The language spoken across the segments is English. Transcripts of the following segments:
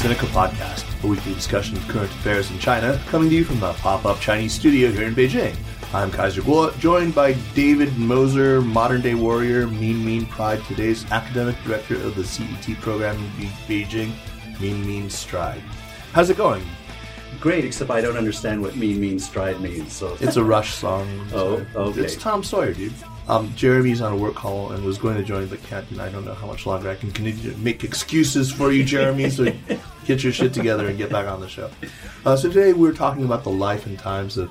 Welcome to the Sinica Podcast, a weekly discussion of current affairs in China, coming to you from the pop-up Chinese studio here in Beijing. I'm Kaiser Kuo, joined by David Moser, modern day warrior, Mean Mean Pride, today's academic director of the CET program in Beijing, Mean Mean Stride. How's it going? Great, except I don't understand what mean, mean, stride means. So It's a Rush song. Oh, okay. It's Tom Sawyer, dude. Um, Jeremy's on a work call and was going to join, but can't. And I don't know how much longer I can continue to make excuses for you, Jeremy. so get your shit together and get back on the show. Uh, so today we're talking about the life and times of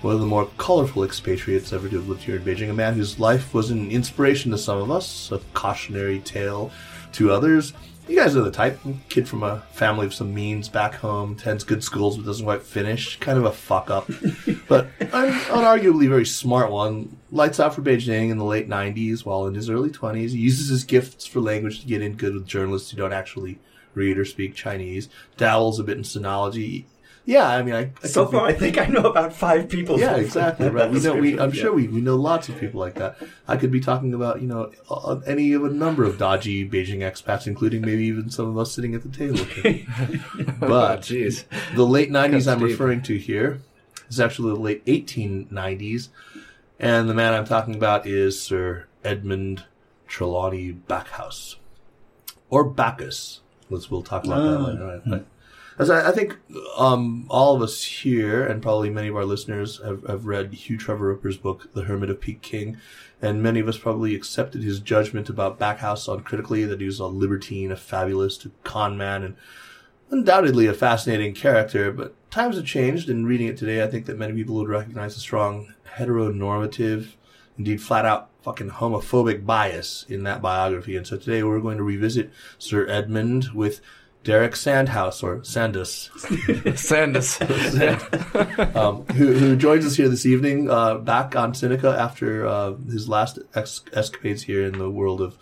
one of the more colorful expatriates ever to have lived here in Beijing. A man whose life was an inspiration to some of us, a cautionary tale to others. You guys are the type. Kid from a family of some means back home, attends good schools but doesn't quite finish. Kind of a fuck up. but an unarguably very smart one. Lights out for Beijing in the late 90s while in his early 20s. He uses his gifts for language to get in good with journalists who don't actually read or speak Chinese. Dabbles a bit in sinology. Yeah, I mean, I, I so could be- far, I think I know about five people. yeah, exactly. Right. We know. We, I'm yeah. sure we, we know lots of people like that. I could be talking about you know uh, any of a number of dodgy Beijing expats, including maybe even some of us sitting at the table. but jeez. the late 90s Cuts I'm deep. referring to here is actually the late 1890s, and the man I'm talking about is Sir Edmund Trelawny Backhouse, or Bacchus. Let's we'll talk about that Ah. later. Right? As I, I think um, all of us here, and probably many of our listeners, have, have read Hugh Trevor Roper's book, The Hermit of Peking, and many of us probably accepted his judgment about Backhouse uncritically that he was a libertine, a fabulist, a con man, and undoubtedly a fascinating character. But times have changed, and reading it today, I think that many people would recognize a strong heteronormative, indeed flat out fucking homophobic bias in that biography. And so today we're going to revisit Sir Edmund with Derek Sandhaus or Sandus, Sandus. um, who, who joins us here this evening, uh, back on Sinica after uh, his last ex- escapades here in the world of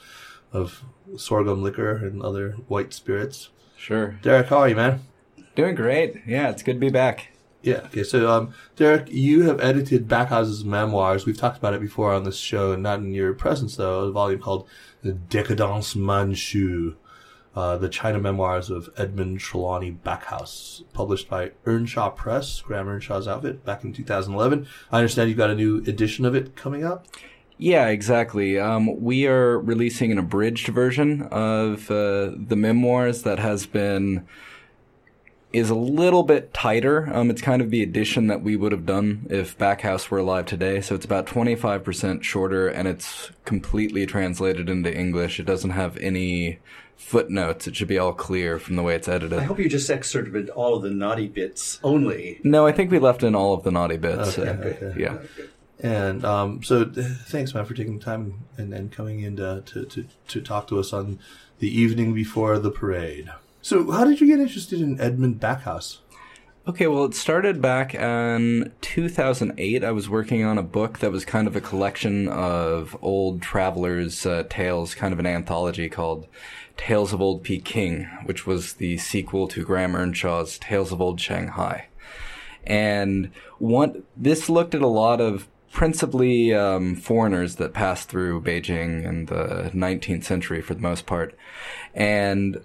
of sorghum liquor and other white spirits. Sure. Derek, how are you, man? Doing great. Yeah, it's good to be back. Yeah. Okay. So, um, Derek, you have edited Backhouse's memoirs. We've talked about it before on this show, not in your presence though. A volume called "The Decadence Manchu," uh, the China memoirs of Edmund Trelawny Backhouse, published by Earnshaw Press, Graham Earnshaw's outfit, back in 2011. I understand you've got a new edition of it coming up. Yeah, exactly. Um, we are releasing an abridged version of uh, the memoirs that has been is a little bit tighter. Um, it's kind of the edition that we would have done if Backhouse were alive today. So it's about 25% shorter and it's completely translated into English. It doesn't have any footnotes. It should be all clear from the way it's edited. I hope you just excerpted all of the naughty bits only. No, I think we left in all of the naughty bits. Okay, Uh, okay. Yeah. And um, so, th- thanks, man, for taking the time and, and coming in to, to, to, to talk to us on the evening before the parade. So, how did you get interested in Edmund Backhouse? Okay, well, it started back in 2008. I was working on a book that was kind of a collection of old travelers' uh, tales, kind of an anthology called Tales of Old Peking, which was the sequel to Graham Earnshaw's Tales of Old Shanghai. And one, this looked at a lot of principally um, foreigners that passed through Beijing in the 19th century for the most part. And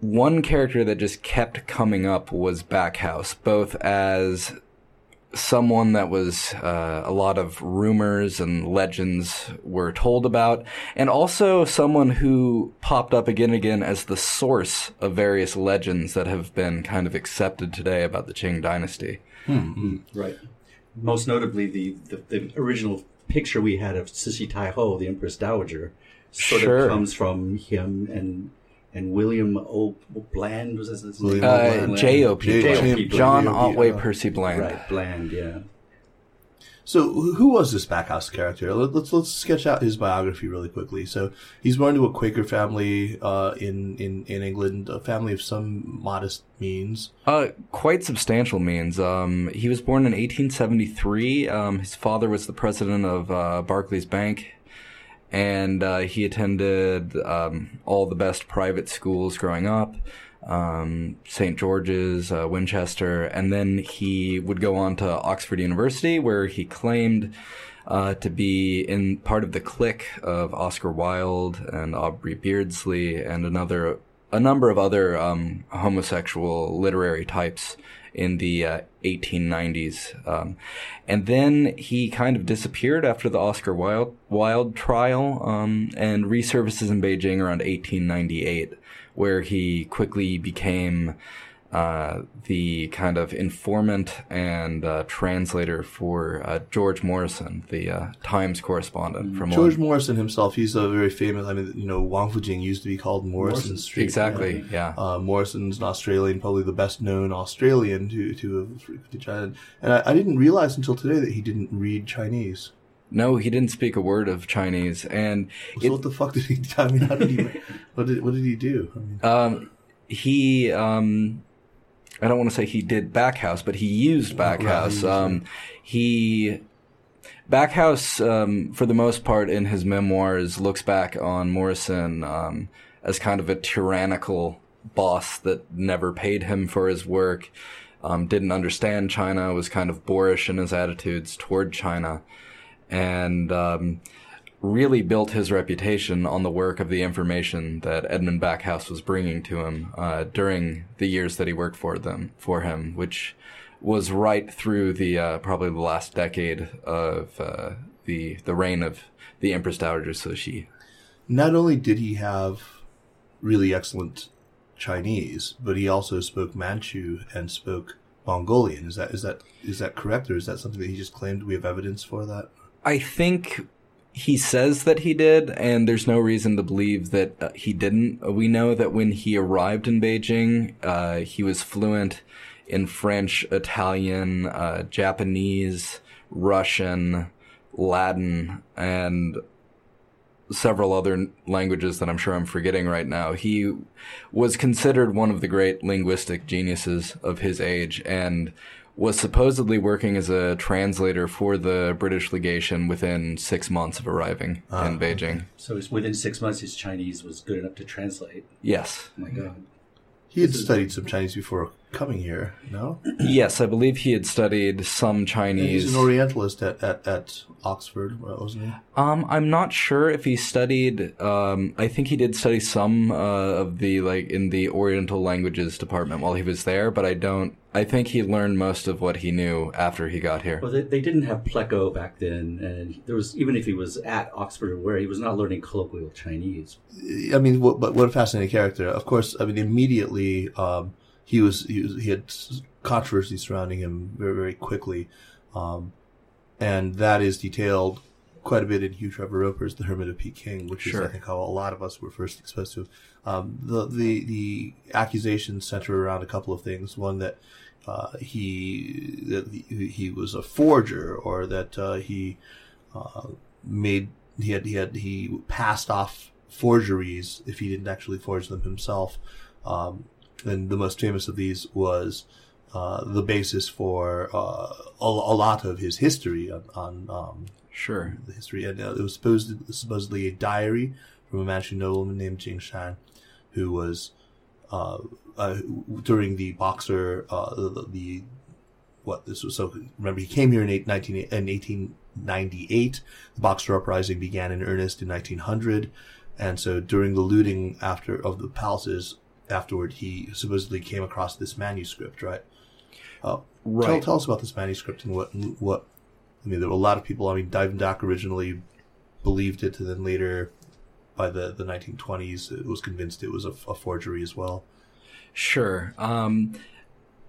one character that just kept coming up was Backhouse, both as someone that was uh, a lot of rumors and legends were told about, and also someone who popped up again and again as the source of various legends that have been kind of accepted today about the Qing dynasty. Right. Most notably, the, the, the original picture we had of Cixi Taihou, the Empress Dowager, sort Sure. of comes from him and and William O. Bland was his William name? O. Uh, J.O.P. Bland. John Bland. Otway Percy Bland. Right, Bland, yeah. So, who who was this Backhouse character? Let- Let's let's sketch out his biography really quickly. So, he's born to a Quaker family uh, in in in England, a family of some modest means. Uh, quite substantial means. Um, he was born in 1873. Um, his father was the president of uh, Barclays Bank, and uh, he attended um, all the best private schools growing up. Um, St. George's, uh, Winchester, and then he would go on to Oxford University, where he claimed uh, to be in part of the clique of Oscar Wilde and Aubrey Beardsley and another a number of other um, homosexual literary types in the uh, 1890s. Um, and then he kind of disappeared after the Oscar Wilde, Wilde trial um, and resurfaces in Beijing around 1898, where he quickly became uh, the kind of informant and uh, translator for uh, George Morrison, the uh, Times correspondent from George London. Morrison himself, he's a very famous. I mean, you know, Wang Fujing used to be called Morrison, Morrison Street. Exactly, yeah. Uh, Morrison's an Australian, probably the best known Australian to to have China. And I, I didn't realize until today that he didn't read Chinese. No, he didn't speak a word of Chinese, and So what the fuck did he? I mean, how did he? what did what did he do? I mean, Um, he, um, I don't want to say he did Backhouse, but he used Backhouse. right, Um, he, Backhouse, um, for the most part in his memoirs, looks back on Morrison, um, as kind of a tyrannical boss that never paid him for his work, um, didn't understand China, was kind of boorish in his attitudes toward China, and, um, really built his reputation on the work of the information that Edmund Backhouse was bringing to him uh, during the years that he worked for them for him, which was right through the uh, probably the last decade of uh, the the reign of the Empress Dowager Cixi. not only did he have really excellent Chinese, but he also spoke Manchu and spoke Mongolian. Is that is that is that correct, or is that something that he just claimed? We have evidence for that? I think he says that he did, and there's no reason to believe that uh, he didn't. We know that when he arrived in Beijing, uh, he was fluent in French, Italian, uh, Japanese, Russian, Latin, and several other languages that I'm sure I'm forgetting right now. He was considered one of the great linguistic geniuses of his age and was supposedly working as a translator for the British legation within six months of arriving in Beijing. So it's within six months, his Chinese was good enough to translate. Yes. Oh my God. He had studied some Chinese before coming here. No, Yes, I believe he had studied some Chinese. he's Chinese. an Orientalist at at, at Oxford, wasn't he? Um, I'm not sure if he studied. Um, I think he did study some uh, of the like in the Oriental languages department while he was there, but I don't. I think he learned most of what he knew after he got here. Well, they, they didn't have Pleco back then, and there was even if he was at Oxford or where he was not learning colloquial Chinese. I mean, what, but what a fascinating character. Of course, I mean, immediately um, he was he was he had controversy surrounding him very very quickly, um, and that is detailed quite a bit in Hugh Trevor Roper's *The Hermit of Peking*, which is I think how a lot of us were first exposed to. Um, the the the accusations center around a couple of things. One that uh, he that he, was a forger, or that uh, he uh, made he had he had he passed off forgeries if he didn't actually forge them himself. Um, and the most famous of these was uh, the basis for uh, a, a lot of his history on, on um, Sure. the history. And uh, it was supposed supposedly a diary from a Manchu nobleman named Jing Shan, who was during the Boxer uh, the, the what this was. So remember, he came here in, eight, 19, in 1898. The Boxer uprising began in earnest in 1900, and so during the looting after of the palaces afterward, he supposedly came across this manuscript. Right. Uh, Tell, Right. tell us about this manuscript and what what. I mean, there were a lot of people. I mean, Duyvendak originally believed it, and then later, by the the 1920s, it was convinced it was a, a forgery as well. Sure. Um,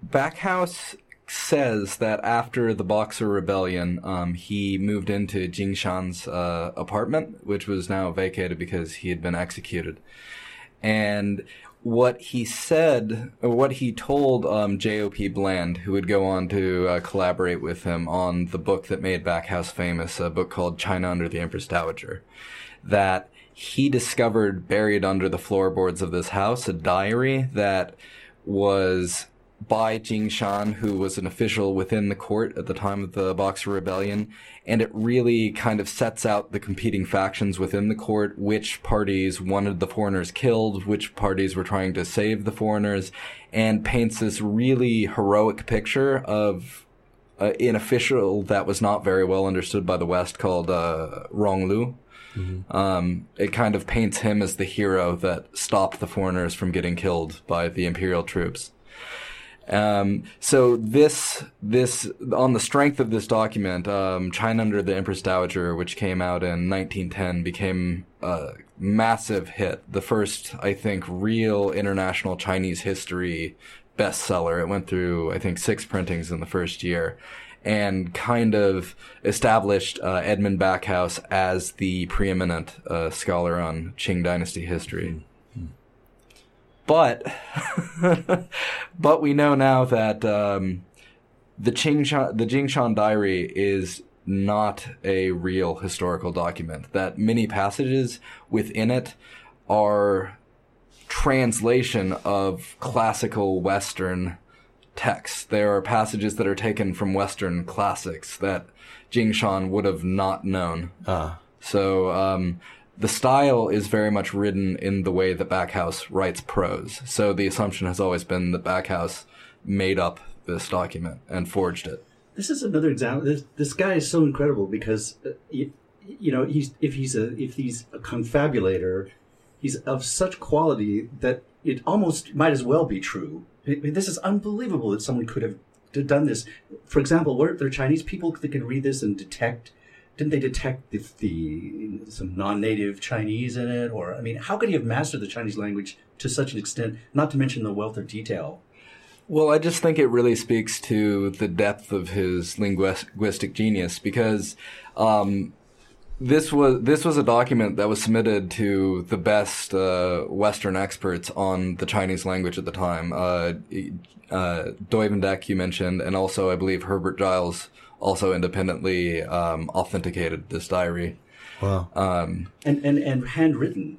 Backhouse says that after the Boxer Rebellion, um, he moved into Jing Shan's uh, apartment, which was now vacated because he had been executed. And what he said, what he told um, J.O.P. Bland, who would go on to uh, collaborate with him on the book that made Backhouse famous, a book called China Under the Empress Dowager, that he discovered buried under the floorboards of this house a diary that was by Jing Shan, who was an official within the court at the time of the Boxer Rebellion, and it really kind of sets out the competing factions within the court, which parties wanted the foreigners killed, which parties were trying to save the foreigners, and paints this really heroic picture of uh, an official that was not very well understood by the West called uh, Rong Lu. Um, it kind of paints him as the hero that stopped the foreigners from getting killed by the imperial troops. Um, so this, this, on the strength of this document, um, China Under the Empress Dowager, which came out in 1910, became a massive hit. The first, I think, real international Chinese history bestseller. It went through, I think, six printings in the first year and kind of established uh, Edmund Backhouse as the preeminent uh, scholar on Qing Dynasty history. But, but we know now that um, the Qing the Jingshan Diary is not a real historical document. That many passages within it are translation of classical Western texts. There are passages that are taken from Western classics that Jing Shan would have not known. Ah. So um, the style is very much written in the way that Backhouse writes prose. So the assumption has always been that Backhouse made up this document and forged it. This is another example. This, this guy is so incredible because, uh, you, you know, he's if he's a if he's a confabulator, he's of such quality that it almost might as well be true. I mean, this is unbelievable that someone could have done this. For example, were there Chinese people that could read this and detect? Didn't they detect the, the some non-native Chinese in it? Or I mean, how could he have mastered the Chinese language to such an extent? Not to mention the wealth of detail. Well, I just think it really speaks to the depth of his linguistic genius because um, this was this was a document that was submitted to the best uh, Western experts on the Chinese language at the time. Uh, uh, Duyvendak you mentioned, and also I believe Herbert Giles also independently um, authenticated this diary. Wow. Um, and and and handwritten.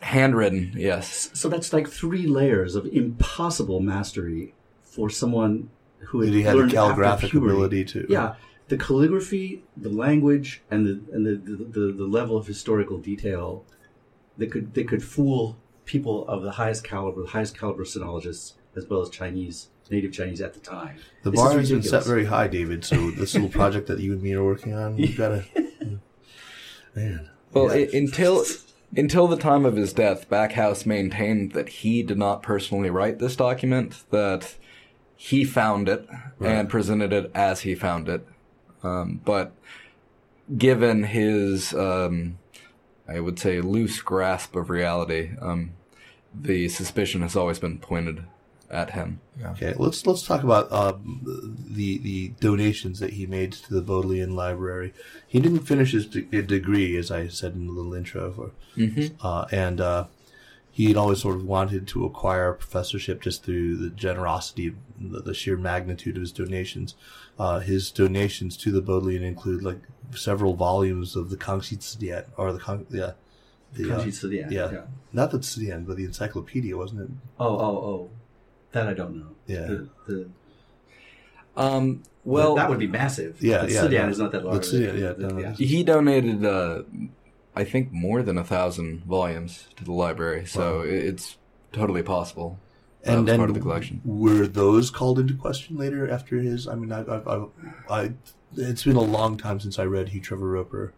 handwritten, yes. So that's like three layers of impossible mastery for someone who had That he had the learned after calligraphic puberty. ability to- Yeah, the calligraphy, the language, and the and the, the, the, the level of historical detail that could that could fool people of the highest caliber, the highest caliber sinologists, as well as Chinese native Chinese at the time. The This bar is has been set very high, David. So this little project that you and me are working on, we've got to. Man. Well, i- until until the time of his death, Backhouse maintained that he did not personally write this document; that he found it and presented it as he found it. Um, but given his, um, I would say, loose grasp of reality, um, the suspicion has always been pointed at him. Okay, let's let's talk about um, the the donations that he made to the Bodleian Library. He didn't finish his de- degree, as I said in the little intro, for, uh, and uh, he had always sort of wanted to acquire a professorship just through the generosity, the, the sheer magnitude of his donations. Uh, his donations to the Bodleian include like several volumes of the Kangxi Zidian, or the Kang, yeah, the uh, Kangxi Zidian, yeah, yeah. not the Zidian, but the encyclopedia, wasn't it? Oh, oh, oh, that I don't know. Yeah. the, the, Um, well, that would be massive. Yeah, the yeah, Sudan no. is not that The large. Sudan, yeah, The- no, yeah. he donated, uh, I think, more than a thousand volumes to the library, so i it's totally possible. That and then part of the collection. were those called into question later after his? I mean, I, I, I, I it's been a long time since I read Hugh Trevor Roper.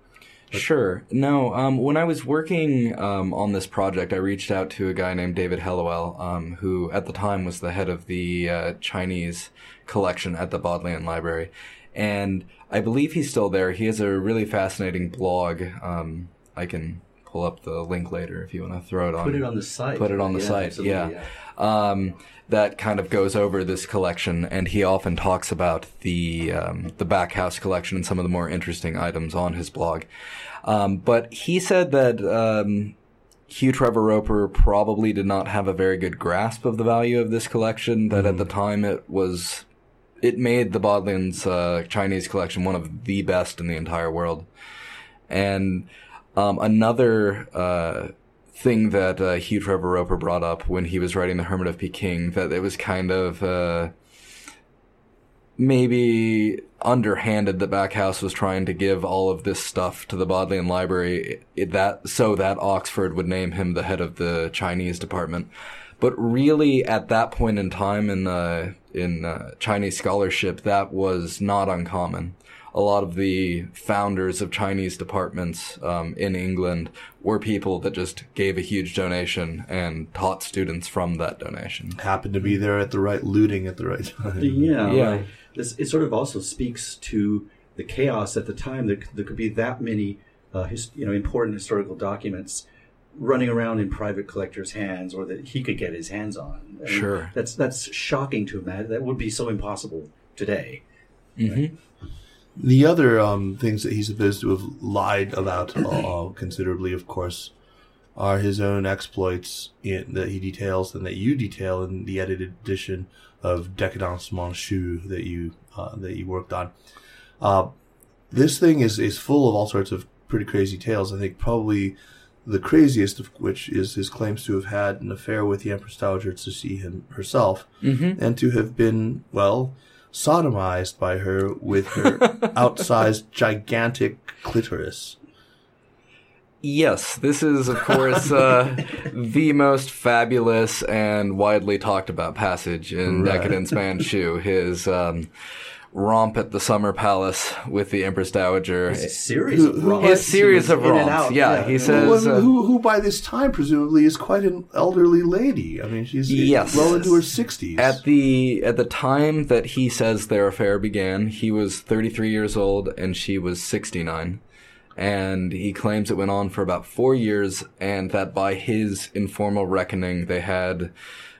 Sure. No, um, when I was working um, on this project, I reached out to a guy named David Helliwell, um, who at the time was the head of the uh, Chinese collection at the Bodleian Library. And I believe he's still there. He has a really fascinating blog. I can pull up the link later if you want to throw it on. Put it on the site. Put it on the Yeah, site, absolutely, yeah. Um, that kind of goes over this collection, and he often talks about the um, the Backhouse collection and some of the more interesting items on his blog. Um, but he said that um, Hugh Trevor Roper probably did not have a very good grasp of the value of this collection. That at the time it was, it made the Bodleian's uh, Chinese collection one of the best in the entire world. And um, another uh, thing that uh, Hugh Trevor Roper brought up when he was writing The Hermit of Peking, that it was kind of uh, maybe underhanded that Backhouse was trying to give all of this stuff to the Bodleian Library it, that so that Oxford would name him the head of the Chinese department. But really, at that point in time in uh, in uh, Chinese scholarship, that was not uncommon. A lot of the founders of Chinese departments um, in England were people that just gave a huge donation and taught students from that donation. Happened to be there at the right looting at the right time. Yeah, Yeah. right. This it sort of also speaks to the chaos at the time. There, there could be that many, uh, his, you know, important historical documents running around in private collectors' hands, or that he could get his hands on. I mean, Sure. that's that's shocking to imagine. That would be so impossible today. The other um, things that he's supposed to have lied about uh, considerably, of course, are his own exploits in, that he details and that you detail in the edited edition of Decadence Manchu that you uh, that you worked on. Uh, this thing is is full of all sorts of pretty crazy tales. I think probably the craziest of which is his claims to have had an affair with the Empress Dowager Cixi him herself, and to have been well sodomized by her with her outsized gigantic clitoris. Yes, this is, of course, uh, the most fabulous and widely talked about passage in Right. Decadence Manchu. His um, romp at the Summer Palace with the Empress Dowager. It's a series of romps. His series of romps. out, Yeah, he Who, says. uh, who, who by this time presumably is quite an elderly lady. I mean, she's Yes. well into her sixties. At the at the time that he says their affair began, he was 33 years old and she was 69. And he claims it went on for about four years, and that by his informal reckoning, they had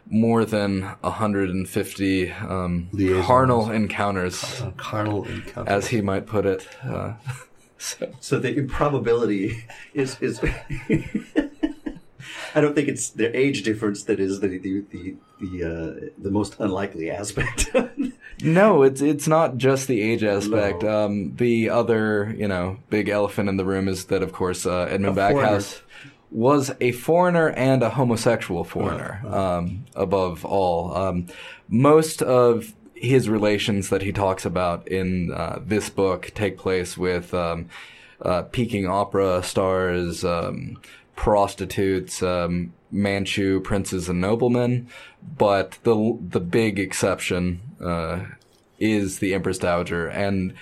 more than 150 um, carnal encounters, carnal encounter. as he might put it. Uh, so, So the improbability is is. I don't think it's the age difference that is the the the the, uh, the most unlikely aspect. No, it's it's not just the age aspect. No. Um, the other, you know, big elephant in the room is that, of course, uh, Edmund. Backhouse was a foreigner and a homosexual foreigner. Um, above all, um, most of his relations that he talks about in uh, this book take place with um, uh, Peking opera stars, um, prostitutes, um, Manchu princes and noblemen. But the the big exception uh, is the Empress Dowager, and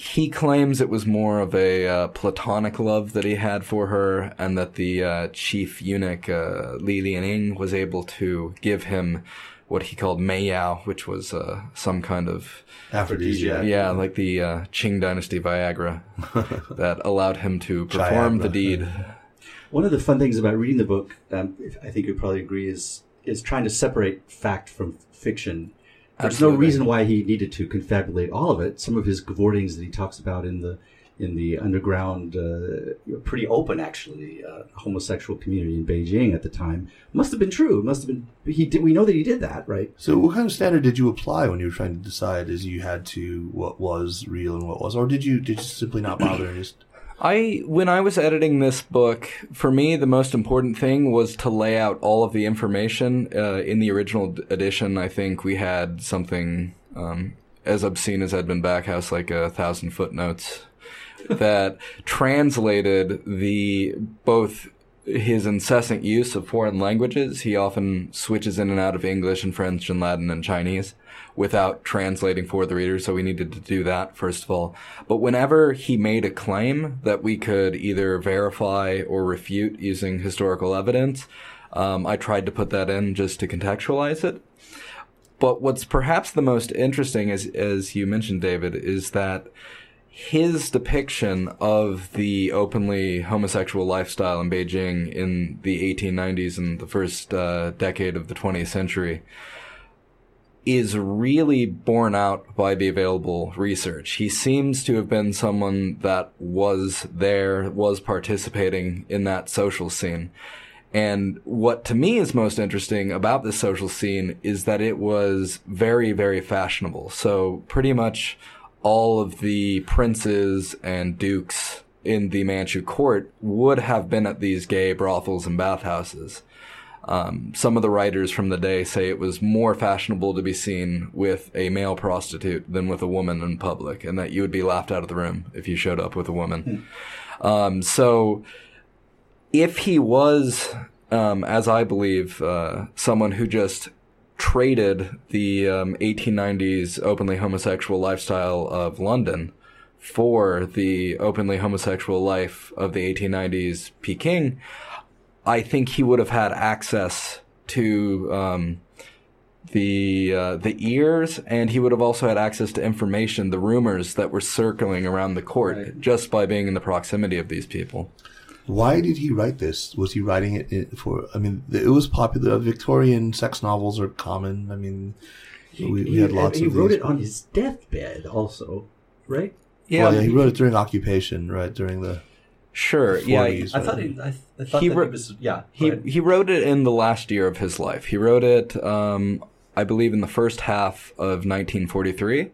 he claims it was more of a uh, platonic love that he had for her, and that the uh, chief eunuch uh, Li Lianying was able to give him what he called Meiyao, which was uh, some kind of aphrodisiac. yeah, like the uh, Qing Dynasty Viagra that allowed him to perform the deed. One of the fun things about reading the book, um, I think you'd probably agree, is is trying to separate fact from fiction. There's Absolutely. no reason why he needed to confabulate all of it. Some of his gavordings that he talks about in the in the underground, uh, pretty open actually, uh, homosexual community in Beijing at the time must have been true. Must have been. He did. We know that he did that, right? So, what kind of standard did you apply when you were trying to decide as you had to what was real and what was, or did you did you simply not bother and just I when I was editing this book, for me the most important thing was to lay out all of the information. Uh, in the original edition, I think we had something um, as obscene as Edmund Backhouse, like a thousand footnotes, that translated the both his incessant use of foreign languages. He often switches in and out of English and French and Latin and Chinese without translating for the reader. So we needed to do that first of all. But whenever he made a claim that we could either verify or refute using historical evidence, um, I tried to put that in just to contextualize it. But what's perhaps the most interesting, as as you mentioned, David, is that his depiction of the openly homosexual lifestyle in Beijing in the 1890s and the first uh, decade of the 20th century is really borne out by the available research. He seems to have been someone that was there, was participating in that social scene. And what to me is most interesting about this social scene is that it was very, very fashionable. So pretty much all of the princes and dukes in the Manchu court would have been at these gay brothels and bathhouses. Um, some of the writers from the day say it was more fashionable to be seen with a male prostitute than with a woman in public, and that you would be laughed out of the room if you showed up with a woman. Um, so, if he was, um, as I believe, uh, someone who just traded the um, 1890s openly homosexual lifestyle of London for the openly homosexual life of the 1890s Peking, I think he would have had access to um, the uh, the ears, and he would have also had access to information, the rumors that were circling around the court, Right. just by being in the proximity of these people. Why did he write this? Was he writing it for? I mean, it was popular. Victorian sex novels are common. I mean, we, we had lots he of wrote these. it on his deathbed, also, right? Yeah, Well, yeah, he wrote it during occupation, right? During the sure. Yeah, 40s. I thought he, I, I thought He that wrote- he was yeah. He ahead. he wrote it in the last year of his life. He wrote it, um, I believe, in the first half of 1943. in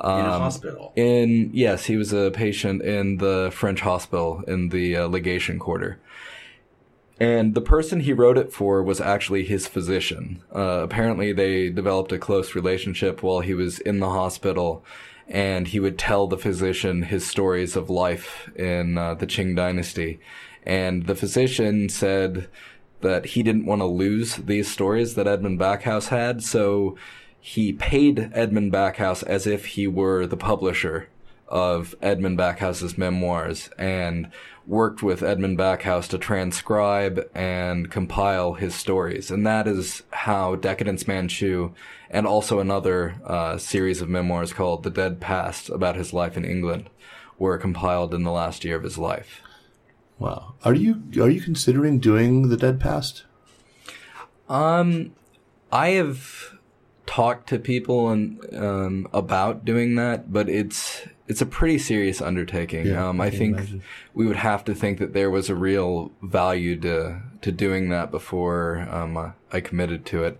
a Um, hospital. In yes, he was a patient in the French hospital in the uh, legation quarter. And the person he wrote it for was actually his physician. Uh, apparently, they developed a close relationship while he was in the hospital, and he would tell the physician his stories of life in uh, the Qing dynasty. And the physician said that he didn't want to lose these stories that Edmund Backhouse had, so he paid Edmund Backhouse as if he were the publisher of Edmund Backhouse's memoirs and worked with Edmund Backhouse to transcribe and compile his stories. And that is how Decadence Manchu and also another uh, series of memoirs called The Dead Past about his life in England were compiled in the last year of his life. wow. Are you are you considering doing the Dead Past? Um, I have talked to people and um, about doing that, but it's it's a pretty serious undertaking. Yeah, um, I I think imagine. we would have to think that there was a real value to to doing that before um, I committed to it,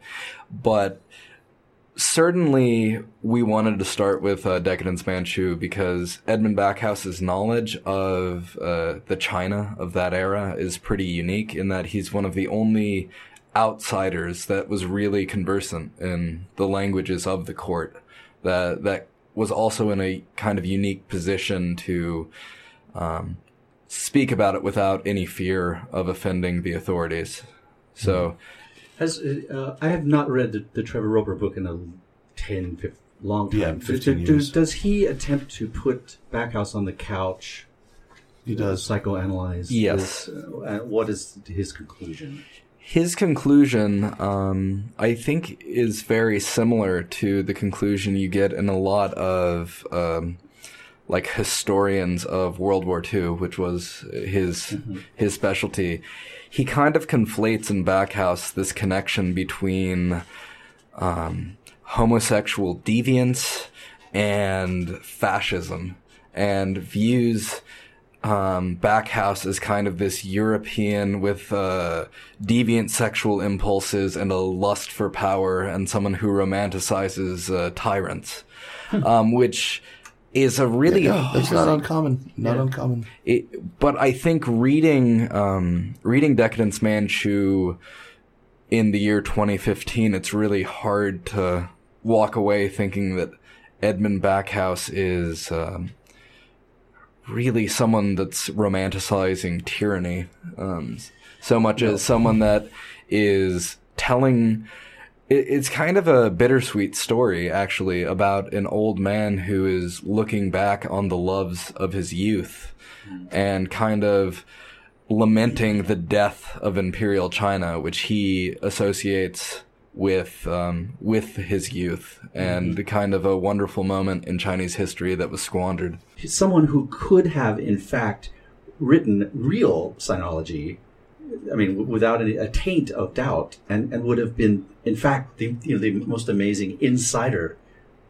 but. Certainly, we wanted to start with uh, Decadence Manchu because Edmund Backhouse's knowledge of uh, the China of that era is pretty unique in that he's one of the only outsiders that was really conversant in the languages of the court that that was also in a kind of unique position to um, speak about it without any fear of offending the authorities. So, Has uh, I have not read the, the Trevor Roper book in a 10, 15, long time. Yeah, 15 do- years. does he attempt to put Backhouse on the couch? He uh, does. psychoanalyze. Yes. this? Uh, what is his conclusion? His conclusion, um, I think, is very similar to the conclusion you get in a lot of um, like historians of World War II, which was his his specialty. He kind of conflates in Backhouse this connection between um, homosexual deviance and fascism, and views um, Backhouse as kind of this European with uh, deviant sexual impulses and a lust for power, and someone who romanticizes uh, tyrants, um, which is a really Yeah, that's not uncommon. Not uncommon. it, but I think reading um, reading Decadence Manchu in the year 2015, it's really hard to walk away thinking that Edmund Backhouse is um, really someone that's romanticizing tyranny um, so much as someone that is telling it, it's kind of a bittersweet story actually about an old man who is looking back on the loves of his youth and kind of lamenting the death of imperial china which he associates with um, with his youth and the kind of a wonderful moment in chinese history that was squandered Someone who could have, in fact, written real sinology. I mean, w- without any, a taint of doubt, and, and would have been, in fact, the you know, the most amazing insider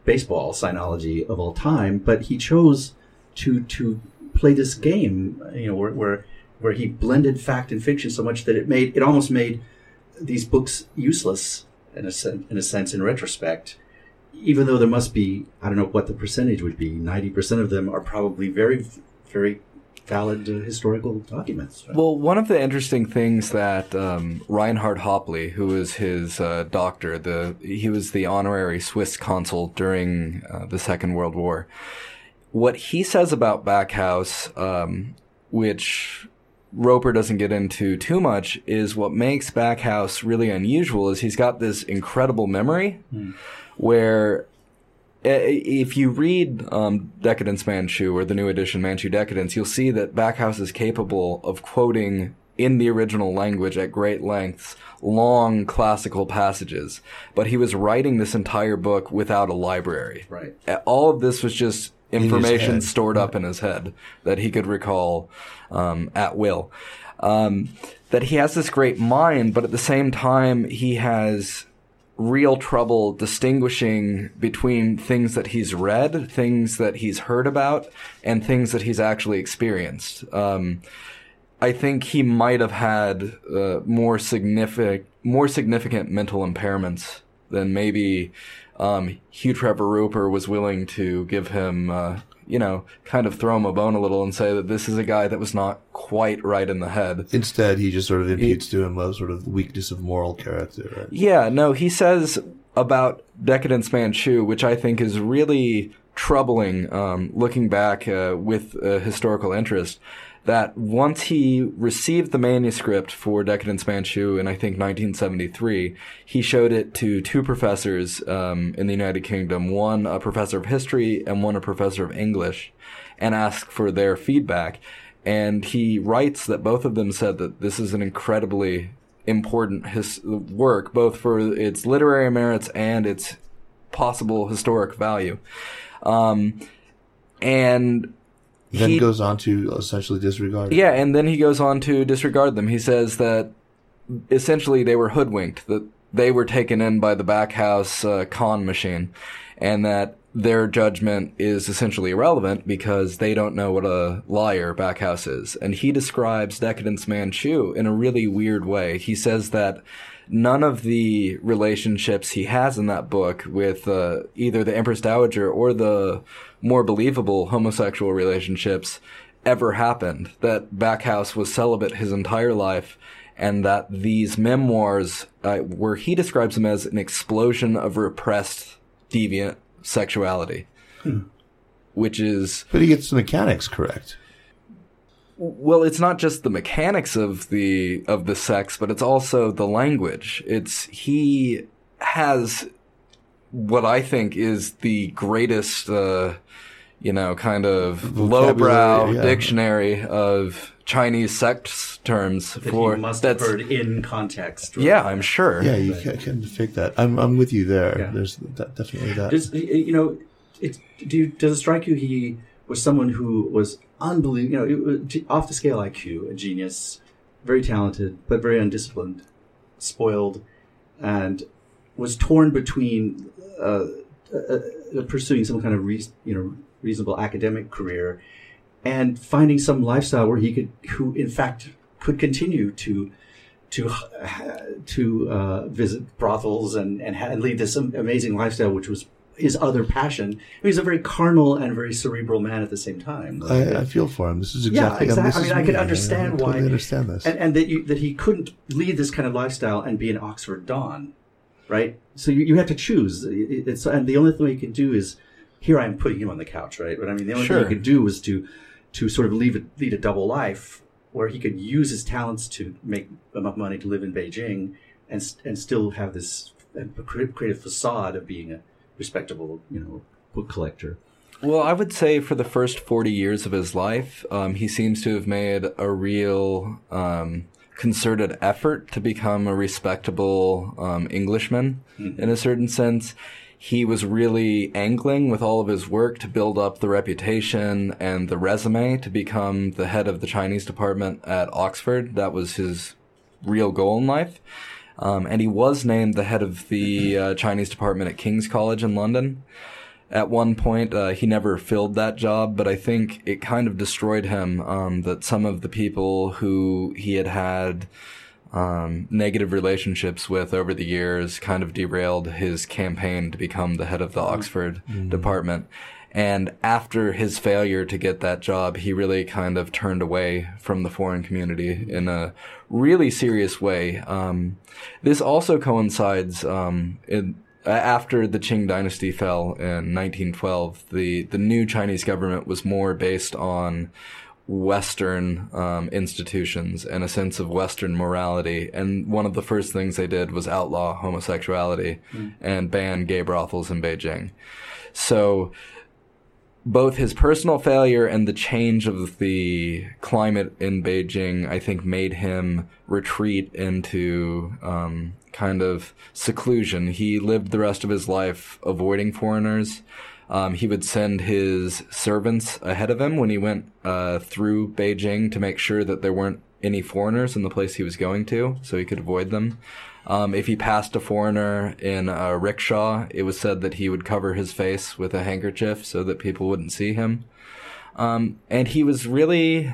baseball sinology of all time. But he chose to to play this game, you know, where, where where he blended fact and fiction so much that it made it almost made these books useless in a sen- in a sense in retrospect. Even though there must be, I don't know what the percentage would be. Ninety percent of them are probably very, very valid uh, historical documents. right? Well, one of the interesting things that um, Reinhard Hoeppli, who was his uh, doctor, the he was the honorary Swiss consul during uh, the Second World War. What he says about Backhouse, um, which Roper doesn't get into too much, is what makes Backhouse really unusual. Is he's got this incredible memory, where if you read um, Decadence Manchu or the new edition Manchu Decadence, you'll see that Backhouse is capable of quoting in the original language at great lengths long classical passages. But he was writing this entire book without a library. Right. All of this was just information head. stored up in his head that he could recall um, at will. Um, that he has this great mind, but at the same time, he has real trouble distinguishing between things that he's read, things that he's heard about, and things that he's actually experienced. Um, I think he might have had uh, more significant, more significant mental impairments than maybe um, Hugh Trevor Roper was willing to give him. Uh, you know, kind of throw him a bone a little and say that this is a guy that was not quite right in the head. Instead, he just sort of imputes to him a sort of weakness of moral character. Right? Yeah, no, he says about Decadence Manchu, which I think is really troubling um, looking back uh, with uh, historical interest, that once he received the manuscript for Decadence Manchu in, I think, 1973, he showed it to two professors um, in the United Kingdom, one a professor of history and one a professor of English, and asked for their feedback. And he writes that both of them said that this is an incredibly important his work, both for its literary merits and its possible historic value. Um, and Then he goes on to essentially disregard. yeah, and then he goes on to disregard them. He says that essentially they were hoodwinked, that they were taken in by the backhouse uh, con machine, and that their judgment is essentially irrelevant because they don't know what a liar backhouse is. And he describes Decadence Manchu in a really weird way. He says that none of the relationships he has in that book with uh, either the Empress Dowager or the more believable homosexual relationships ever happened. That Backhouse was celibate his entire life, and that these memoirs, uh, where he describes them as an explosion of repressed, deviant sexuality, which is But he gets the mechanics correct. Well, it's not just the mechanics of the of the sex, but it's also the language. It's he has what I think is the greatest, uh, you know, kind of lowbrow yeah. dictionary of Chinese sex terms that for you must have that's heard in context. right? yeah, I'm sure. Yeah, you can't, can't fake that. I'm I'm with you there. Yeah. There's that, definitely that. Does you know? It, do you, does it strike you he was someone who was unbelievable? You know, it off the scale IQ, a genius, very talented, but very undisciplined, spoiled, and was torn between uh, uh, uh, pursuing some kind of rea- you know reasonable academic career and finding some lifestyle where he could, who in fact could continue to to to uh, visit brothels and and, ha- and lead this amazing lifestyle, which was his other passion. He's a very carnal and very cerebral man at the same time. I, I feel for him. This is exactly. yeah, exactly. I mean, I me. can understand I why. totally understand this. and, and that you that he couldn't lead this kind of lifestyle and be an Oxford Don, right? So you, you have to choose. It's and the only thing you can do is here I'm putting him on the couch, right? But I mean, the only Sure. thing you could do was to to sort of leave it, lead a double life where he could use his talents to make enough money to live in Beijing and and still have this cre- creative facade of being a respectable, you know, book collector. Well, I would say for the first 40 years of his life, um, he seems to have made a real um, concerted effort to become a respectable um, Englishman in a certain sense. He was really angling with all of his work to build up the reputation and the resume to become the head of the Chinese department at Oxford. That was his real goal in life. Um, and he was named the head of the uh, Chinese department at King's College in London. at one point, uh, he never filled that job, but I think it kind of destroyed him. Um, that some of the people who he had had um, negative relationships with over the years kind of derailed his campaign to become the head of the Oxford department. And after his failure to get that job, he really kind of turned away from the foreign community in a really serious way. Um, this also coincides um, in, after the Qing dynasty fell in 1912. The the new Chinese government was more based on Western um, institutions and a sense of Western morality. And one of the first things they did was outlaw homosexuality and ban gay brothels in Beijing. So both his personal failure and the change of the climate in Beijing, I think, made him retreat into um, kind of seclusion. He lived the rest of his life avoiding foreigners. Um, he would send his servants ahead of him when he went uh, through Beijing to make sure that there weren't any foreigners in the place he was going to, so he could avoid them. Um, if he passed a foreigner in a rickshaw, it was said that he would cover his face with a handkerchief so that people wouldn't see him. Um, and he was really,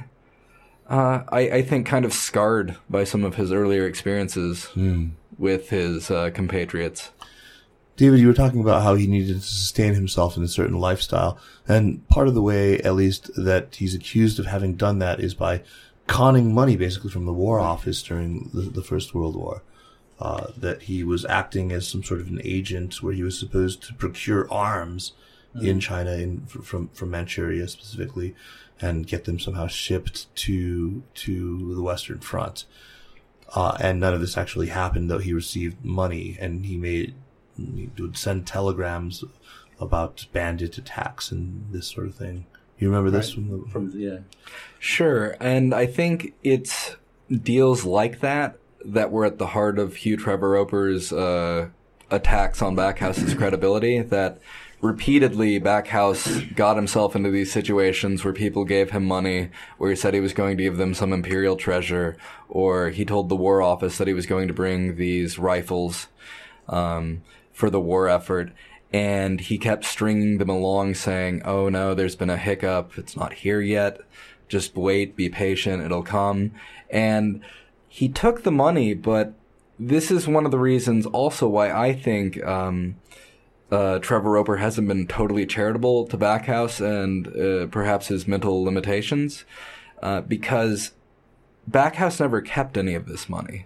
uh, I, I think, kind of scarred by some of his earlier experiences with his uh, compatriots. David, you were talking about how he needed to sustain himself in a certain lifestyle. And part of the way, at least, that he's accused of having done that is by conning money basically from the War Office during the, the First World War. Uh, that he was acting as some sort of an agent where he was supposed to procure arms in China, in, from, from Manchuria specifically, and get them somehow shipped to, to the Western Front. Uh, and none of this actually happened, though he received money and he made, he would send telegrams about bandit attacks and this sort of thing. You remember this from the, From yeah, Sure, and I think it deals like that that were at the heart of Hugh Trevor Roper's uh, attacks on Backhouse's credibility. That repeatedly Backhouse got himself into these situations where people gave him money, where he said he was going to give them some imperial treasure, or he told the War Office that he was going to bring these rifles um, for the war effort. And he kept stringing them along saying, Oh no, there's been a hiccup. It's not here yet. Just wait, be patient. It'll come. And he took the money, but this is one of the reasons also why I think, um, uh, Trevor Roper hasn't been totally charitable to Backhouse and uh, perhaps his mental limitations, uh, because Backhouse never kept any of this money.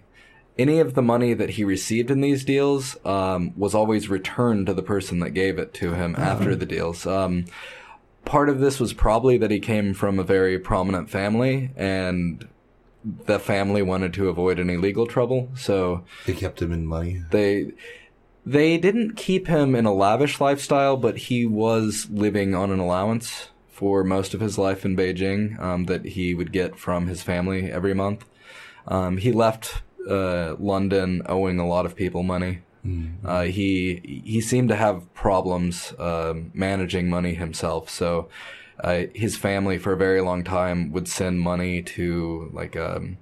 Any of the money that he received in these deals um, was always returned to the person that gave it to him after the deals. Um, part of this was probably that he came from a very prominent family and the family wanted to avoid any legal trouble. So they kept him in money. they they didn't keep him in a lavish lifestyle, but he was living on an allowance for most of his life in Beijing um, that he would get from his family every month. Um, he left uh, London owing a lot of people money. Uh, he he seemed to have problems um managing money himself, so uh, his family for a very long time would send money to like um,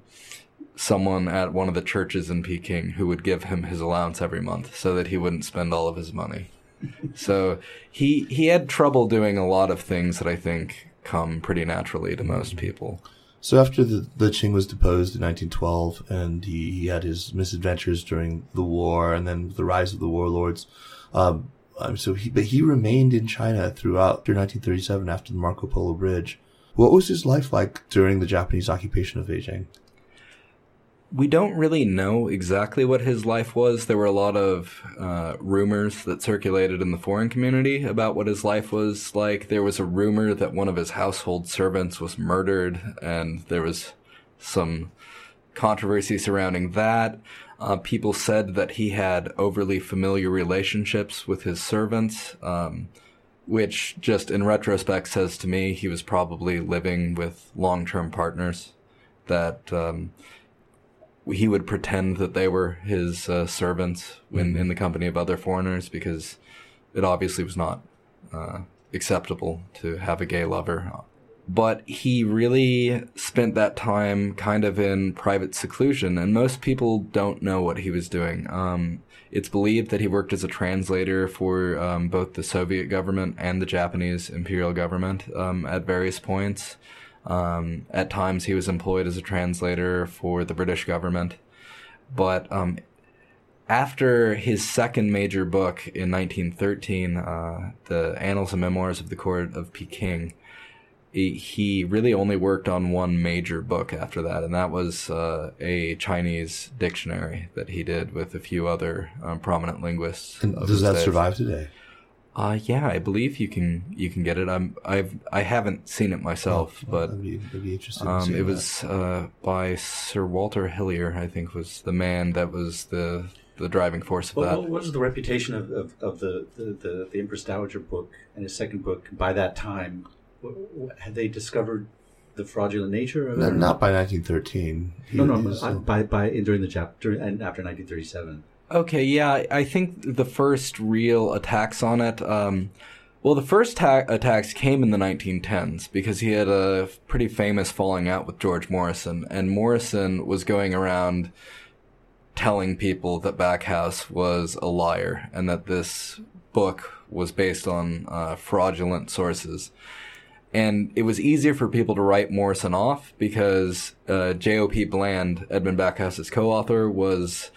someone at one of the churches in Peking who would give him his allowance every month so that he wouldn't spend all of his money. so he he had trouble doing a lot of things that I think come pretty naturally to most people. So after the, the Qing was deposed in 1912, and he, he had his misadventures during the war, and then the rise of the warlords. Um, um, so he, but he remained in China throughout through 1937 after the Marco Polo Bridge. What was his life like during the Japanese occupation of Beijing? We don't really know exactly what his life was. There were a lot of uh, rumors that circulated in the foreign community about what his life was like. There was a rumor that one of his household servants was murdered, and there was some controversy surrounding that. Uh, people said that he had overly familiar relationships with his servants, um, which just in retrospect says to me he was probably living with long term partners that. Um, he would pretend that they were his uh, servants when in the company of other foreigners because it obviously was not uh, acceptable to have a gay lover but he really spent that time kind of in private seclusion, and most people don't know what he was doing. Um, it's believed that he worked as a translator for um, both the Soviet government and the Japanese imperial government um, at various points. Um, at times, he was employed as a translator for the British government. But um, after his second major book in 1913, uh, The Annals and Memoirs of the Court of Peking, he really only worked on one major book after that, and that was uh, a Chinese dictionary that he did with a few other um, prominent linguists. And does that day. survive today? Uh, yeah, I believe you can you can get it. I'm I've I haven't seen it myself, but That'd be, that'd be interesting. um, it that. was uh, by Sir Walter Hillier, I think, was the man that was the the driving force of Well, that. what was the reputation of, of, of the, the, the, the Empress Dowager book and his second book by that time? Wh- wh- Had they discovered the fraudulent nature of it? No, or not by 1913. He- No, no, he I- by, by during the chapter and after 1937. Okay, yeah, I- I think the first real attacks on it. Um, well, the first ta- attacks came in the 1910s because he had a pretty famous falling out with George Morrison, and Morrison was going around telling people that Backhouse was a liar and that this book was based on uh, fraudulent sources. And it was easier for people to write Morrison off because uh, J.O.P. Bland, Edmund Backhouse's co-author, was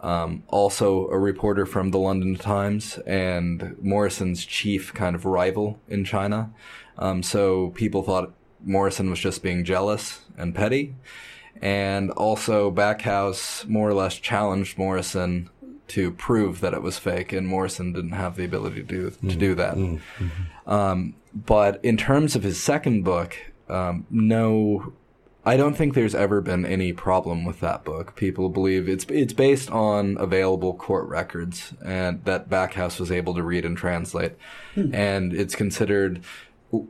um, also a reporter from the London Times and Morrison's chief kind of rival in China. Um, so people thought Morrison was just being jealous and petty. And also, Backhouse more or less challenged Morrison to prove that it was fake, and Morrison didn't have the ability to do, to do that. Um, but in terms of his second book, um, no, I don't think there's ever been any problem with that book. People believe it's it's based on available court records and that Backhouse was able to read and translate, and it's considered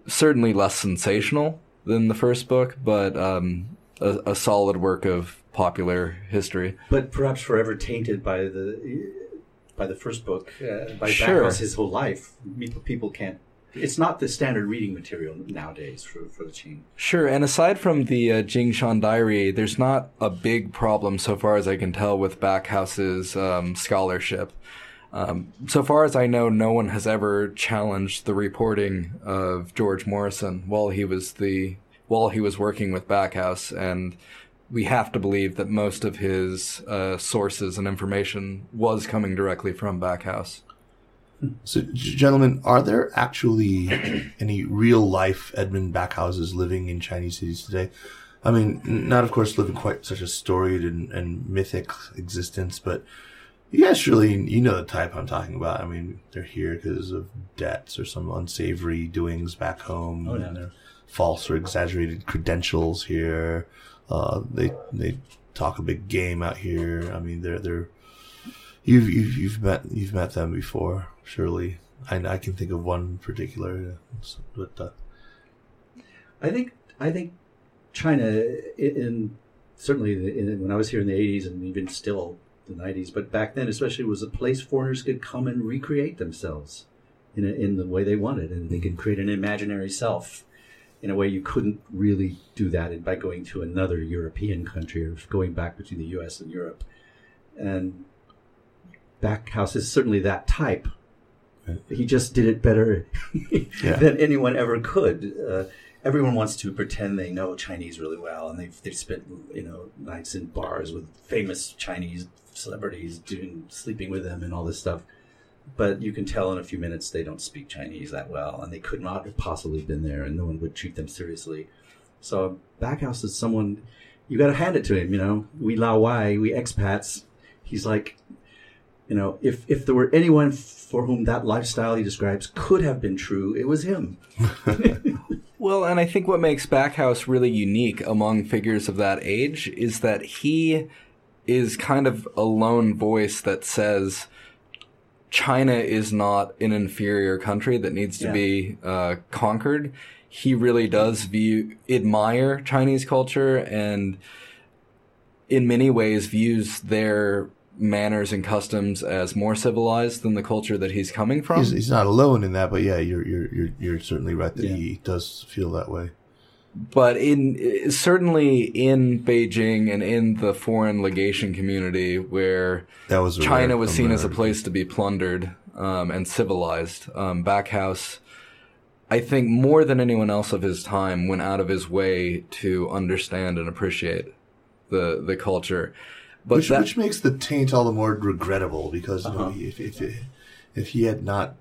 certainly less sensational than the first book, but um, a, a solid work of popular history. But perhaps forever tainted by the by the first book, uh, by Sure. Backhouse his whole life. People, people can't. It's not the standard reading material nowadays for, for the Qing. Sure, and aside from the uh, Jing Shan Diary, there's not a big problem so far as I can tell with Backhouse's um, scholarship. Um, so far as I know, no one has ever challenged the reporting of George Morrison while he was the while he was working with Backhouse, and we have to believe that most of his uh, sources and information was coming directly from Backhouse. So, gentlemen, are there actually any real life Edmund Backhouses living in Chinese cities today? I mean, not of course living quite such a storied and, and mythic existence, but you guys surely you know the type I'm talking about. I mean, they're here because of debts or some unsavory doings back home. Oh, yeah. and false or exaggerated credentials here. Uh, they they talk a big game out here. I mean, they're they're You've you've you've met you've met them before, surely. I I can think of one particular, but uh, I think I think China, in, in certainly in, when I was here in the '80s and even still the '90s, but back then especially was a place foreigners could come and recreate themselves in a, in the way they wanted, and they could create an imaginary self in a way you couldn't really do that by going to another European country or going back between the U.S. and Europe. And Backhouse is certainly that type. He just did it better Yeah. than anyone ever could. Uh, everyone wants to pretend they know Chinese really well, and they've they've spent you know nights in bars with famous Chinese celebrities, doing sleeping with them and all this stuff. But you can tell in a few minutes they don't speak Chinese that well, and they could not have possibly been there, and no one would treat them seriously. So Backhouse is someone you got to hand it to him. You know, we Lao Wai, we expats. He's like, you know, if if there were anyone for whom that lifestyle he describes could have been true, it was him. Well, and I think what makes Backhouse really unique among figures of that age is that he is kind of a lone voice that says China is not an inferior country that needs to Yeah. be uh, conquered. He really does view admire Chinese culture and in many ways views their manners and customs as more civilized than the culture that he's coming from. he's, he's not alone in that. But yeah, you're you're you're, you're certainly right that Yeah. he does feel that way. But in certainly in Beijing and in the foreign legation community where That was China was seen as a place to be plundered um, and civilized. Um, Backhouse, I think, more than anyone else of his time, went out of his way to understand and appreciate the the culture. But which, that, which makes the taint all the more regrettable because you know, Uh-huh. if, if if he had not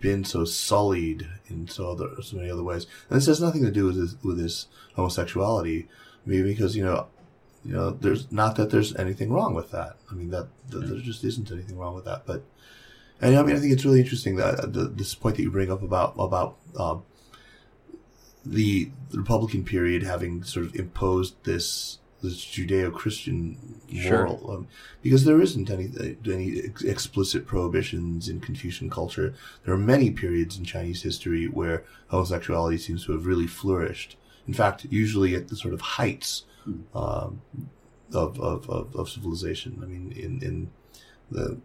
been so sullied in so other so many other ways, and this has nothing to do with his, with his homosexuality, maybe because you know, you know, there's not that there's anything wrong with that. I mean that, that there just isn't anything wrong with that, but. And I mean, I think it's really interesting that uh, the, this point that you bring up about about um, the Republican period having sort of imposed this this Judeo-Christian Sure. moral, um, because there isn't any any ex- explicit prohibitions in Confucian culture. There are many periods in Chinese history where homosexuality seems to have really flourished. In fact, usually at the sort of heights um, of, of, of of civilization. I mean, in in the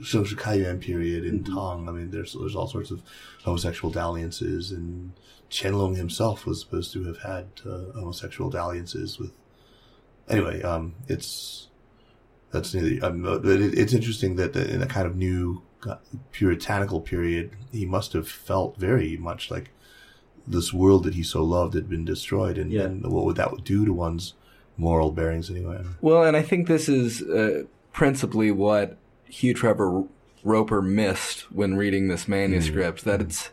Shengshi Kaiyuan period in Tang, I mean, there's there's all sorts of homosexual dalliances, and Qianlong himself was supposed to have had uh, homosexual dalliances with. Anyway, um, it's that's neither. Um, it, it's interesting that in a kind of new uh, puritanical period, he must have felt very much like this world that he so loved had been destroyed, and, Yeah. and what would that do to one's moral bearings anyway? Well, and I think this is uh, principally what Hugh Trevor Roper missed when reading this manuscript. That it's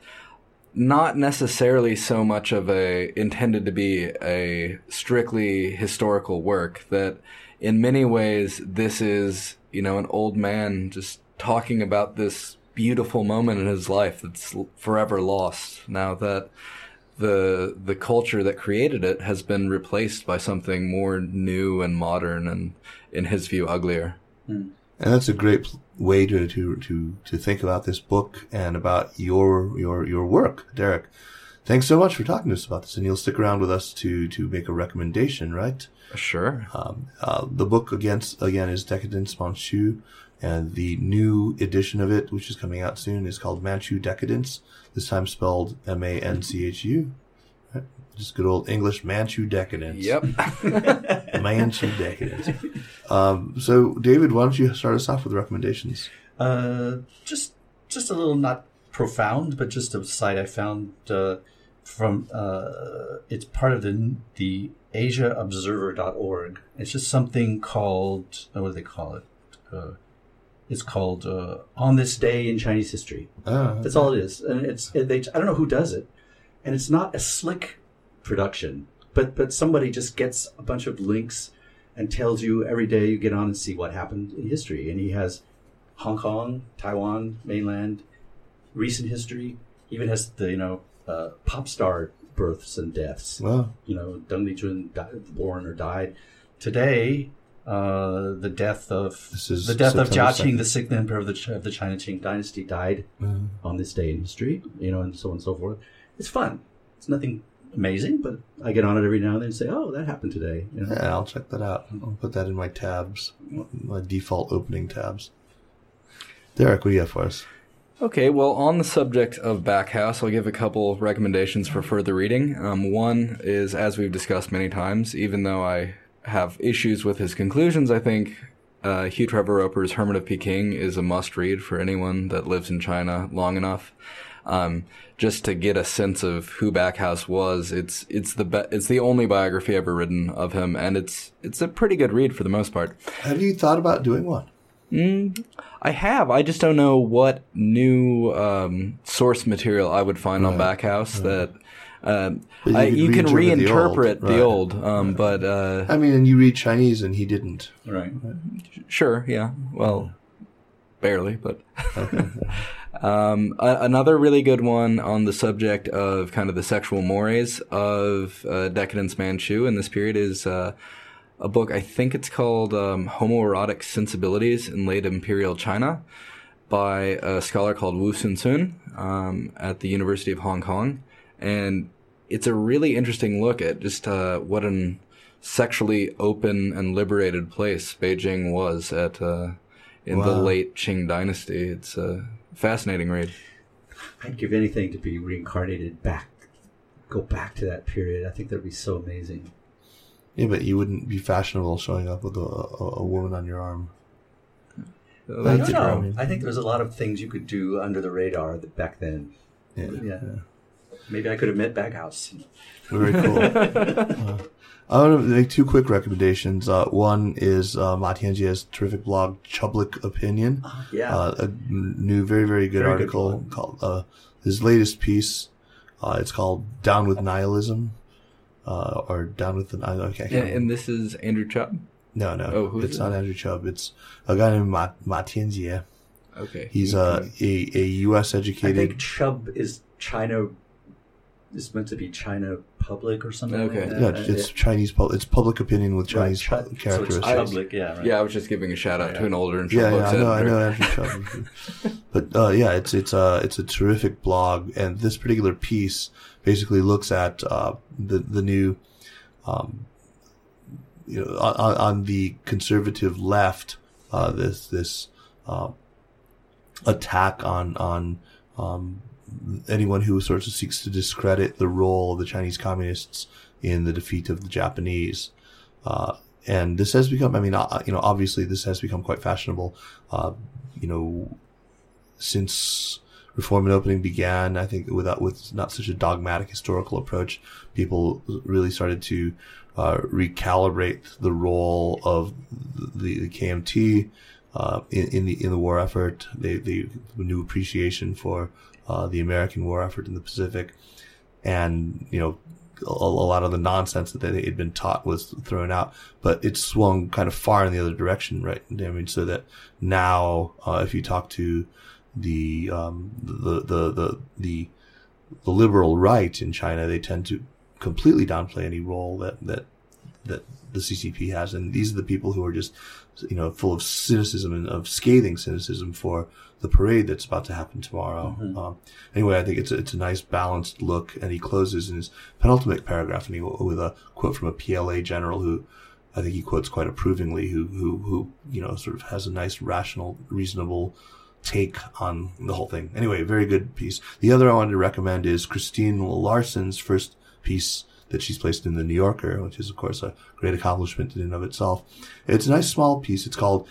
not necessarily so much of a intended to be a strictly historical work. That in many ways this is you know an old man just talking about this beautiful moment in his life that's forever lost now that the the culture that created it has been replaced by something more new and modern and in his view uglier hmm. And that's a great way to, to, to, to think about this book and about your, your, your work, Derek. Thanks so much for talking to us about this, and you'll stick around with us to, to make a recommendation, right? sure Um, uh, the book against, again is Decadence Manchu, and the new edition of it, which is coming out soon, is called Manchu Decadence, this time spelled M-A-N-C-H-U. Right? Just good old English Manchu Decadence. yep Manchu Decadence. Um, so, David, why don't you start us off with recommendations? Uh, just just a little not profound, but just a site I found uh, from. Uh, it's part of the the AsiaObserver.org. It's just something called uh, what do they call it? Uh, it's called uh, On This Day in Chinese History. Ah, That's all it is, and it's it, they. I don't know who does it, and it's not a slick production, but but somebody just gets a bunch of links and tells you every day you get on and see what happened in history, and he has Hong Kong, Taiwan, mainland, recent history, even has the you know uh, pop star births and deaths. Wow. You know, Deng Lijun died, born or died today. Uh, the death of This is the death of September Jia Qing, the sixth emperor of the of the China Qing dynasty, died Mhm. on this day in history. You know, and so on and so forth. It's fun. It's nothing amazing, but I get on it every now and then and say, "Oh, that happened today." You know? Yeah, I'll check that out. I'll put that in my tabs, my default opening tabs. Derek, what do you have for us? Okay, well, on the subject of Backhouse, I'll give a couple recommendations for further reading. Um, one is, as we've discussed many times, even though I have issues with his conclusions, I think uh, Hugh Trevor Roper's Hermit of Peking is a must read for anyone that lives in China long enough. Um, just to get a sense of who Backhouse was, it's it's the be- it's the only biography ever written of him, and it's it's a pretty good read for the most part. Have you thought about doing one? I have. I just don't know what new um, source material I would find on Backhouse that um, But you I, you can reinterpret reinterpret the old, the right. old, um, but uh, I mean, and you read Chinese, and he didn't. Right. sure, yeah. Well, barely, but. Um, a- another really good one on the subject of kind of the sexual mores of uh, decadence Manchu in this period is uh, a book. I think it's called um, Homoerotic Sensibilities in Late Imperial China by a scholar called Wu Cuncun um, at the University of Hong Kong, and it's a really interesting look at just uh, what an sexually open and liberated place Beijing was at uh, in the late Qing dynasty. It's a fascinating read. I'd give anything to be reincarnated back go back to that period. I think that'd be so amazing. Yeah, but you wouldn't be fashionable showing up with a, a, a woman on your arm. I don't know. I think there's a lot of things you could do under the radar that back then. Yeah, Yeah. Maybe I could have met Backhouse. very cool. Uh, I want to make two quick recommendations. Uh, one is uh, terrific blog, Chublic Opinion. Yeah. Uh, a new, very, very good Very article blog. called uh, his latest piece. Uh, it's called "Down with Nihilism," uh, or "Down with the." Okay, Yeah, and this is Andrew Chubb. no, no, Oh, who is it's it? not Andrew Chubb. It's a guy named Ma, Ma Tianjie. Okay. He's uh, a a U.S. educated. I think Chubb is China. Is meant to be China public or something. Okay. Like that. yeah, it's Chinese. pub- It's public opinion with right, Chinese Chub- so it's characteristics. Chublic, yeah, right. Yeah, I was just giving a shout out to an older and Yeah, Chubb yeah, I know, I know Andrew Chubb. but uh, yeah, it's it's uh it's a terrific blog, and this particular piece basically looks at uh, the the new, um, you know, on, on the conservative left, uh, this this uh, attack on on um, anyone who sort of seeks to discredit the role of the Chinese communists in the defeat of the Japanese. Uh, and this has become, I mean, uh, you know, obviously this has become quite fashionable. Uh, you know, since reform and opening began, I think without, with not such a dogmatic historical approach, people really started to, uh, recalibrate the role of the, the KMT, uh, in, in the, in the war effort. They, they, new appreciation for, uh, the American war effort in the Pacific. And, you know, a, a lot of the nonsense that they had been taught was thrown out, but it swung kind of far in the other direction, right? I mean, so that now, uh, if you talk to the, um, the, the, the, the, the liberal right in China, they tend to completely downplay any role that, that, that the CCP has. And these are the people who are just, you know, full of cynicism and of scathing cynicism for the parade that's about to happen tomorrow. Um, anyway, I think it's a, it's a nice balanced look. And he closes in his penultimate paragraph and he, with a quote from a PLA general who I think he quotes quite approvingly, who, who, who, you know, sort of has a nice, rational, reasonable take on the whole thing. Anyway, very good piece. The other I wanted to recommend is Christina Larson's first piece that she's placed in the New Yorker, which is of course a great accomplishment in and of itself. It's a nice small piece. It's called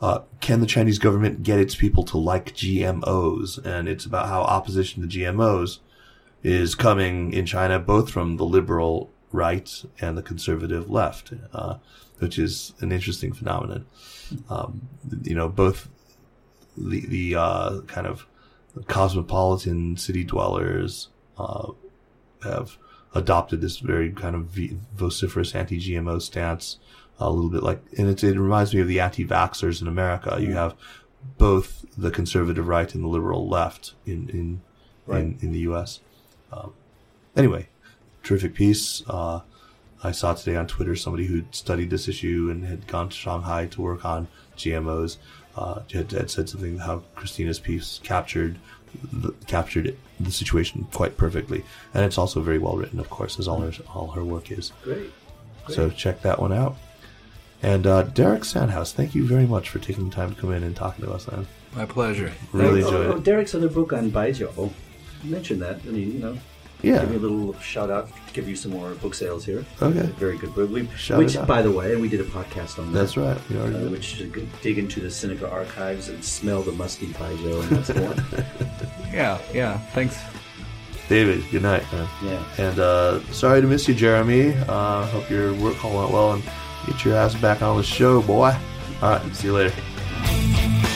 uh, "Can the Chinese Government Get Its People to Like GMOs?" and it's about how opposition to GMOs is coming in China, both from the liberal right and the conservative left, uh, which is an interesting phenomenon. Um, you know, both the the uh, kind of cosmopolitan city dwellers uh, have adopted this very kind of vociferous anti-GMO stance, a little bit like, and it, it reminds me of the anti-vaxxers in America. You have both the conservative right and the liberal left in in in, in the U.S. Um, anyway, terrific piece. Uh, I saw today on Twitter somebody who studied this issue and had gone to Shanghai to work on GMOs. Uh, had, had said something how Christina's piece captured the, captured it, the situation quite perfectly, and it's also very well written, of course, as all her all her work is. Great. So check that one out. And uh, Derek Sandhaus, thank you very much for taking the time to come in and talking to us, man. My pleasure. Really oh, enjoyed oh, it. Derek's other book on Baijiu. Mention that. I mean, you know, Yeah. give me a little shout out. Give you some more book sales here. Okay. Very good book. We, Shout which, out. by the way, and we did a podcast on that. That's right. We already Uh, did. which is good. dig into the Sinica archives and smell the musty Baijiu, and that's one. Yeah, yeah. Thanks. David, good night, man. Yeah. And uh, sorry to miss you, Jeremy. Uh, hope your work call went well and Get your ass back on the show, boy. All right, see you later.